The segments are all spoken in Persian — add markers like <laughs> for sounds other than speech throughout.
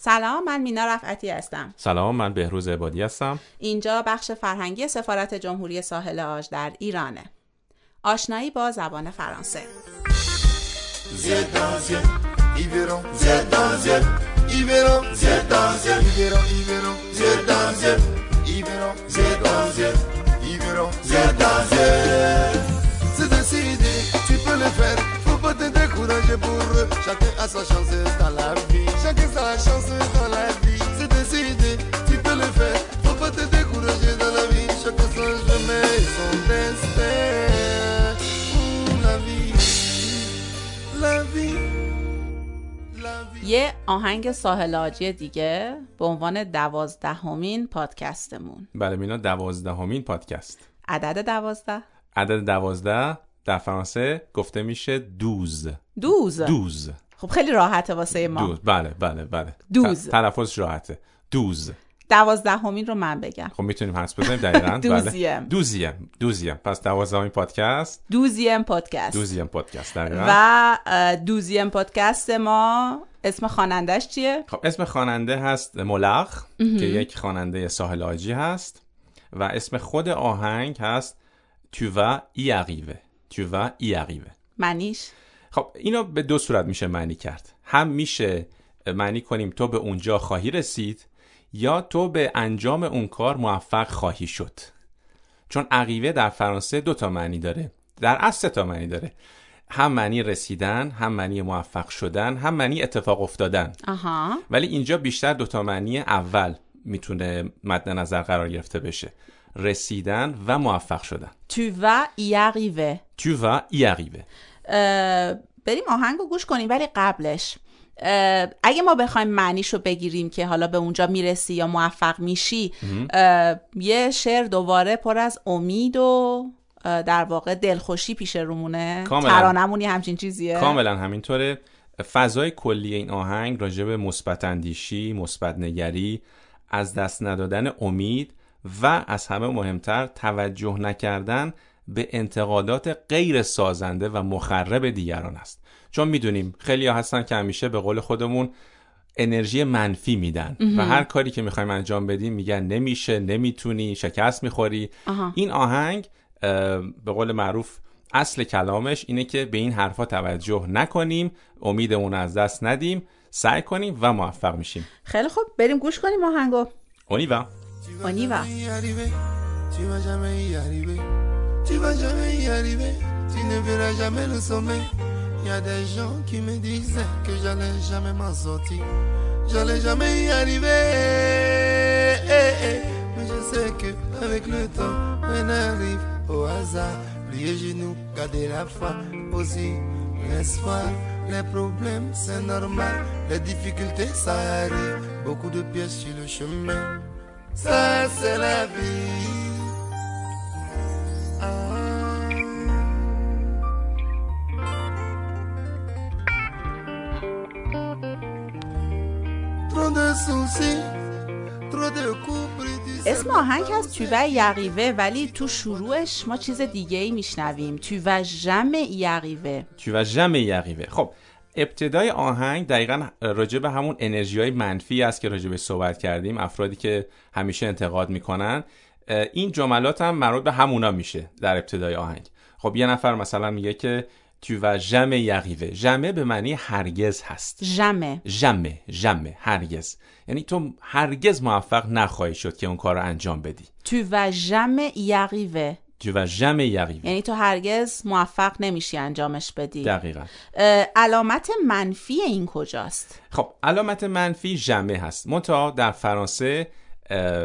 سلام من مینا رفعتی هستم سلام من بهروز عبادی هستم اینجا بخش فرهنگی سفارت جمهوری ساحل آج در ایرانه آشنایی با زبان فرانسه C'est décidé, tu peux le faire. Faut pas te décourager pour eux. Chacun a sa chance dans la vie. Chance dans la vie. C'est décidé, tu peux le faire. Faut pas te décourager dans la vie. Chacun son chemin et son destin. Mmh, la vie, la vie, la vie. یه آهنگ ساحل آجی دیگه به عنوان دوازدهمین پادکستمون بله مینا دوازدهمین پادکست عدد دوازده عدد دوازده در فرانسه گفته میشه دوز دوز دوز خب خیلی راحته واسه ما. دوز. بله بله بله. دوز. تلفظش راحته. دوز. دوازدهمین رو من بگم. خب می‌تونیم حدس بزنیم دقیقا؟ <laughs> دوزیم. بله. دوزیم. دوزیم. پس دوازدهمین پادکست. دوزیم پادکست. دوزیم پادکست دقیقا. و دوزیم پادکست ما اسم خوانندش چیه؟ خب اسم خواننده هست ملخ که یک خواننده ساحل آجی هست. و اسم خود آهنگ هست Tu vas y arriver Tu vas y arriver منیش خب اینو به دو صورت میشه معنی کرد. هم میشه معنی کنیم تو به اونجا خواهی رسید یا تو به انجام اون کار موفق خواهی شد. چون عقیوه در فرانسه دو تا معنی داره. در اصل تا معنی داره. هم معنی رسیدن هم معنی موفق شدن هم معنی اتفاق افتادن. آها. ولی اینجا بیشتر دو تا معنی اول می‌تونه مد نظر قرار گرفته بشه. رسیدن و موفق شدن. Tu vas y arriver. Tu vas y arriver. بریم آهنگ رو گوش کنیم ولی قبلش اگه ما بخوایم معنیش رو بگیریم که حالا به اونجا می‌رسی یا موفق میشی یه شعر دوباره پر از امید و در واقع دلخوشی پیش رومونه. ترانمونی همچین چیزیه. کاملا همینطوره. فضای کلی این آهنگ راجع به مثبت اندیشی، مثبت نگری، از دست ندادن امید و از همه مهمتر توجه نکردن به انتقادات غیر سازنده و مخرب دیگران است. چون می‌دونیم خیلی ها هستن که همیشه به قول خودمون انرژی منفی میدن و هر کاری که می‌خوایم انجام بدیم میگن نمیشه نمی‌تونی شکست می‌خوری. این آهنگ اه، به قول معروف اصل کلامش اینه که به این حرفا توجه نکنیم امیدمون از دست ندیم سعی کنیم و موفق میشیم. خیلی خوب. بریم گوش کنیم آهنگو. اونیوا. On Tu vas jamais y arriver. Tu ne verras jamais le sommet. Y a des gens qui me disaient que j'allais jamais m'en sortir. J'allais jamais y arriver. Eh, eh. Mais je sais que avec le temps, on arrive au hasard. Plier genoux, garder la foi aussi. L'espoir, les problèmes, c'est normal. Les difficultés, ça arrive. Beaucoup de pièces sur le chemin. Ça, c'est la vie. اسم آهنگ هست تو و یقیوه ولی تو شروعش ما چیز دیگه ای میشنویم. تو و ژم یقیوه. Tu vas jamais y arriver. خب ابتدای آهنگ دقیقا راجع به همون انرژی های منفی است که راجع به صحبت کردیم افرادی که همیشه انتقاد می‌کنن. این جملات هم مربوط به همونا میشه در ابتدای آهنگ. خب یه نفر مثلا میگه که tu vas jamais y arriver. Jamais به معنی هرگز هست ژمه jamais jamais هرگز یعنی تو هرگز موفق نخواهی شد که اون کار رو انجام بدی تو و ژم یقیوه tu vas jamais y arriver. یعنی تو هرگز موفق نمیشی انجامش بدی دقیقا علامت منفی این کجاست خب علامت منفی ژمه هست منتها در فرانسه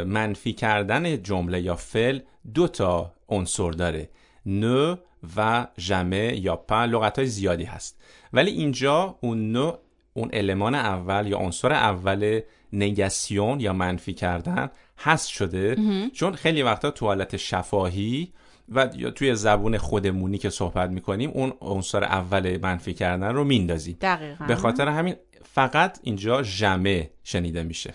منفی کردن جمله یا فعل دو تا عنصر داره نه و ژمه یا پا لغت های زیادی هست. ولی اینجا اون نه اون المان اول یا عنصر اول نگاسیون یا منفی کردن هست شده. چون خیلی وقتا تو حالت شفاهی و یا توی زبون خودمونی که صحبت می‌کنیم اون عنصر اول منفی کردن رو میندازیم دقیقا. به خاطر همین فقط اینجا ژمه شنیده میشه.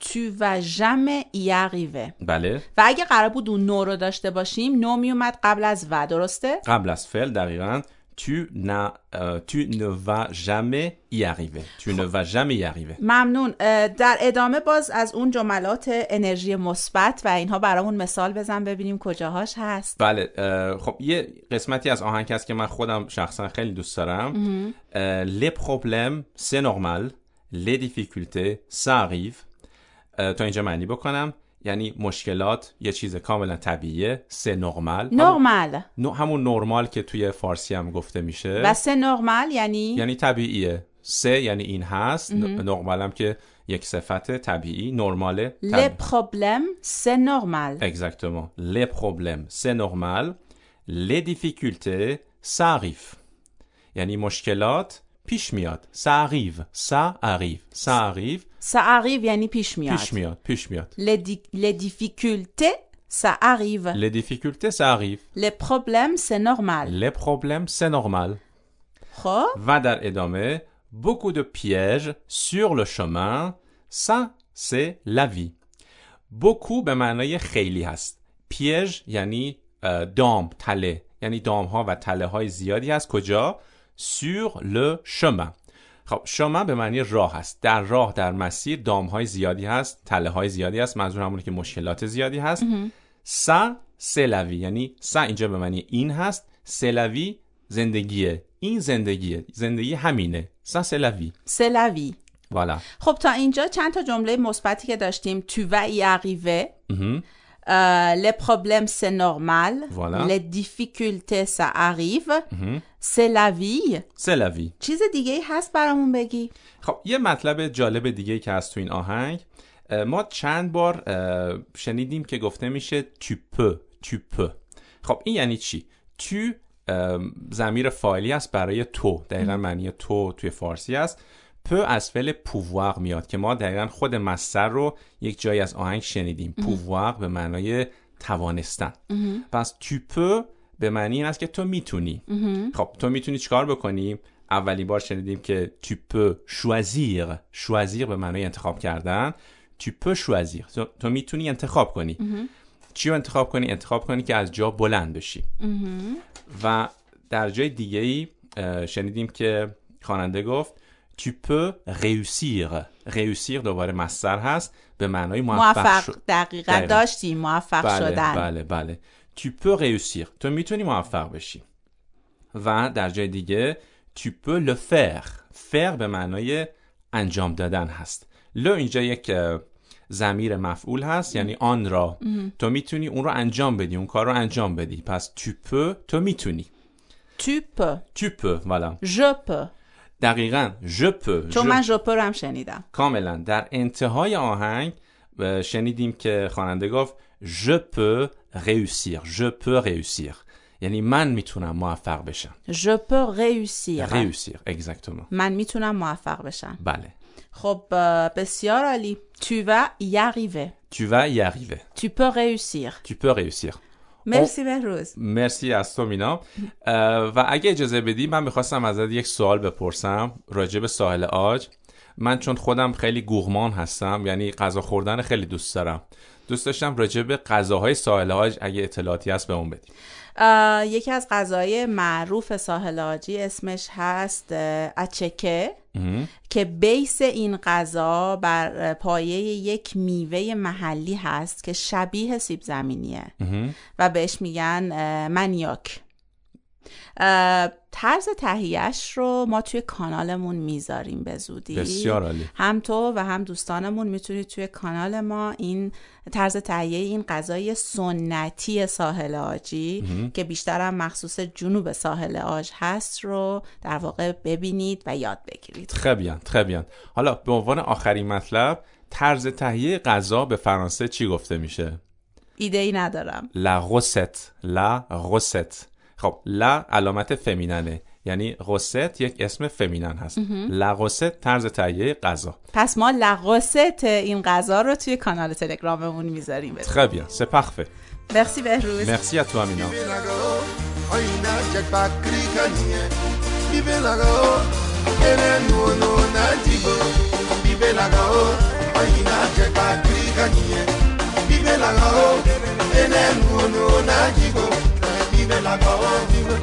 تو و ژم یقیوه بله. و اگه قرار بود اون نو رو داشته باشیم نو میومد قبل از و درسته؟ قبل از فعل دقیقا. tu, n'as, euh, tu ne vas jamais y arriver. Tu ne vas jamais y arriver. ممنون. در ادامه باز از اون جملات انرژی مثبت و اینها برامون مثال بزن ببینیم کجاهاش هست. بله خب یه قسمتی از آهنگ هست که من خودم شخصا خیلی دوست دارم. Les problèmes c'est normal Les difficultés ça arrive. تا اینجا معنی بکنم. یعنی مشکلات یه چیز کاملا طبیعیه. سه نرمال نرمال همون نرمال که توی فارسی هم گفته میشه. و سه نرمال یعنی یعنی طبیعیه. سه یعنی این هست. نرمال هم که یک صفت طبیعی نرماله Le problème c'est normal Exactement. Les problèmes, c'est normal. Les difficultés, ça arrive. یعنی مشکلات پیش میاد. Ça arrive. Ça arrive. Ça arrive. ça arrive یعنی پیش میاد پیش میاد. پیش میاد. Les, di- les difficultés ça arrive Les difficultés, ça arrive. Les problèmes c'est normal Les problèmes, c'est normal. خب و در ادامه beaucoup de pièges sur le chemin. Ça, c'est la vie. beaucoup به معنای خیلی هست. پیژ یعنی اه، دام، تله. یعنی دام ها و تله های زیادی هست. کجا؟ Sur le chemin. خب شما به معنی راه هست. در راه در مسیر دام های زیادی هست تله های زیادی هست منظور همونه که مشکلات زیادی هست. سا سلوی یعنی سا اینجا به معنی این هست سلوی زندگیه این زندگیه زندگی همینه. سا سلوی vie والا. خب تا اینجا چند تا جمله مثبتی که داشتیم. tu vas y arriver Euh, les problèmes c'est normal. Voilà. les difficultés ça arrive. C'est la vie. سلوی چیز دیگه ای هست برامون بگی؟ خب یه مطلب جالب دیگه که هست تو این آهنگ. ما چند بار شنیدیم که گفته میشه tu peux tu peux خب این یعنی چی؟ تو زمیر فاعلی است برای تو. دقیقا معنی تو توی فارسی است. پ از فعل پووار میاد که ما دقیقا خود مصدر رو یک جایی از آهنگ شنیدیم پووار به معنای توانستن پس تو به معنی این است که تو می‌تونی خب تو می‌تونی چیکار بکنی اولین بار شنیدیم که tu peux choisir choisir به معنای انتخاب کردن tu peux choisir. تو, تو می‌تونی انتخاب کنی چی رو انتخاب کنی انتخاب کنی که از جا بلند بشی و در جای دیگه ای شنیدیم که خواننده گفت tu peux réussir. Réussir دوباره مصدر هست به معنای موفق, موفق شد دقیقا دقیقاً. داشتیم موفق بله شدن بله بله tu peux réussir. تو می‌تونی موفق بشی و در جای دیگه tu peux le faire. Faire به معنای انجام دادن هست لو اینجا یک اه، ضمیر مفعول هست یعنی آن را تو می‌تونی اون رو انجام بدی اون کار رو انجام بدی پس tu peux تو می‌تونی tu peux. Tu peux voilà. Je peux. دقیقا je peux چون je- من peux رو هم شنیدم کاملا در انتهای آهنگ شنیدیم که خواننده گفت je peux réussir je peux réussir یعنی من می‌تونم موفق بشم je peux réussir réussir exactement من می‌تونم موفق بشم بله خب بسیار عالی tu vas y arriver tu vas y arriver tu peux réussir tu peux réussir مرسی بهروز. مرسی از تو مینا. و اگه اجازه بدی من می‌خواستم ازت یک سوال بپرسم راجع به ساحل آج. من چون خودم خیلی گوغمان هستم یعنی غذا خوردن خیلی دوست دارم. دوست داشتم راجع به غذاهای ساحل آج اگه اطلاعاتی هست به اون بدی. یکی از غذای معروف ساحل آجی اسمش هست اچکه که بیس این غذا بر پایه یک میوه محلی هست که شبیه سیب زمینیه. و بهش میگن منیاک. طرز تهیهش رو ما توی کانالمون می‌ذاریم به زودی. بسیار عالی. هم تو و هم دوستانمون می‌تونید توی کانال ما این طرز تهیه این غذای سنتی ساحل آجی که بیشتر هم مخصوص جنوب ساحل آج هست رو در واقع ببینید و یاد بگیرید. très bien حالا به عنوان آخرین مطلب طرز تهیه غذا به فرانسه چی گفته میشه؟ ایده ای ندارم. La recette la recette. خب لا علامت فمیننه یعنی غست یک اسم فمینن هست recette طرز تهیه غذا پس ما لغاست این غذا رو توی کانال تلگراممون می‌ذاریم bien c'est parfait مرسی بهروز. Vive la go, ene na. Vive la. Vive.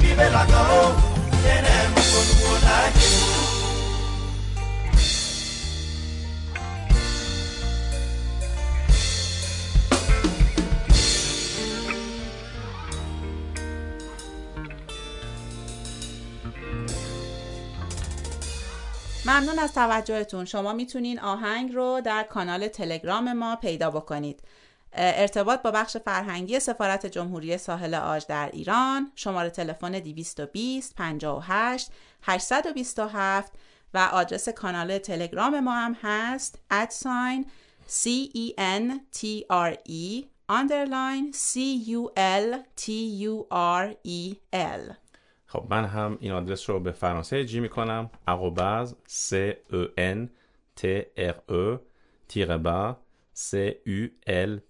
Vive la go, ممنون از توجهتون شما می‌تونین آهنگ رو در کانال تلگرام ما پیدا بکنید ارتباط با بخش فرهنگی سفارت جمهوری ساحل آج در ایران شماره تلفن 220 58 827 و آدرس کانال تلگرام ما هم هست ادساین C E خب من هم این آدرس رو به فرانسه جی می‌کنم اقوباز C E N T R E C-U-L-T-U-R-E-L.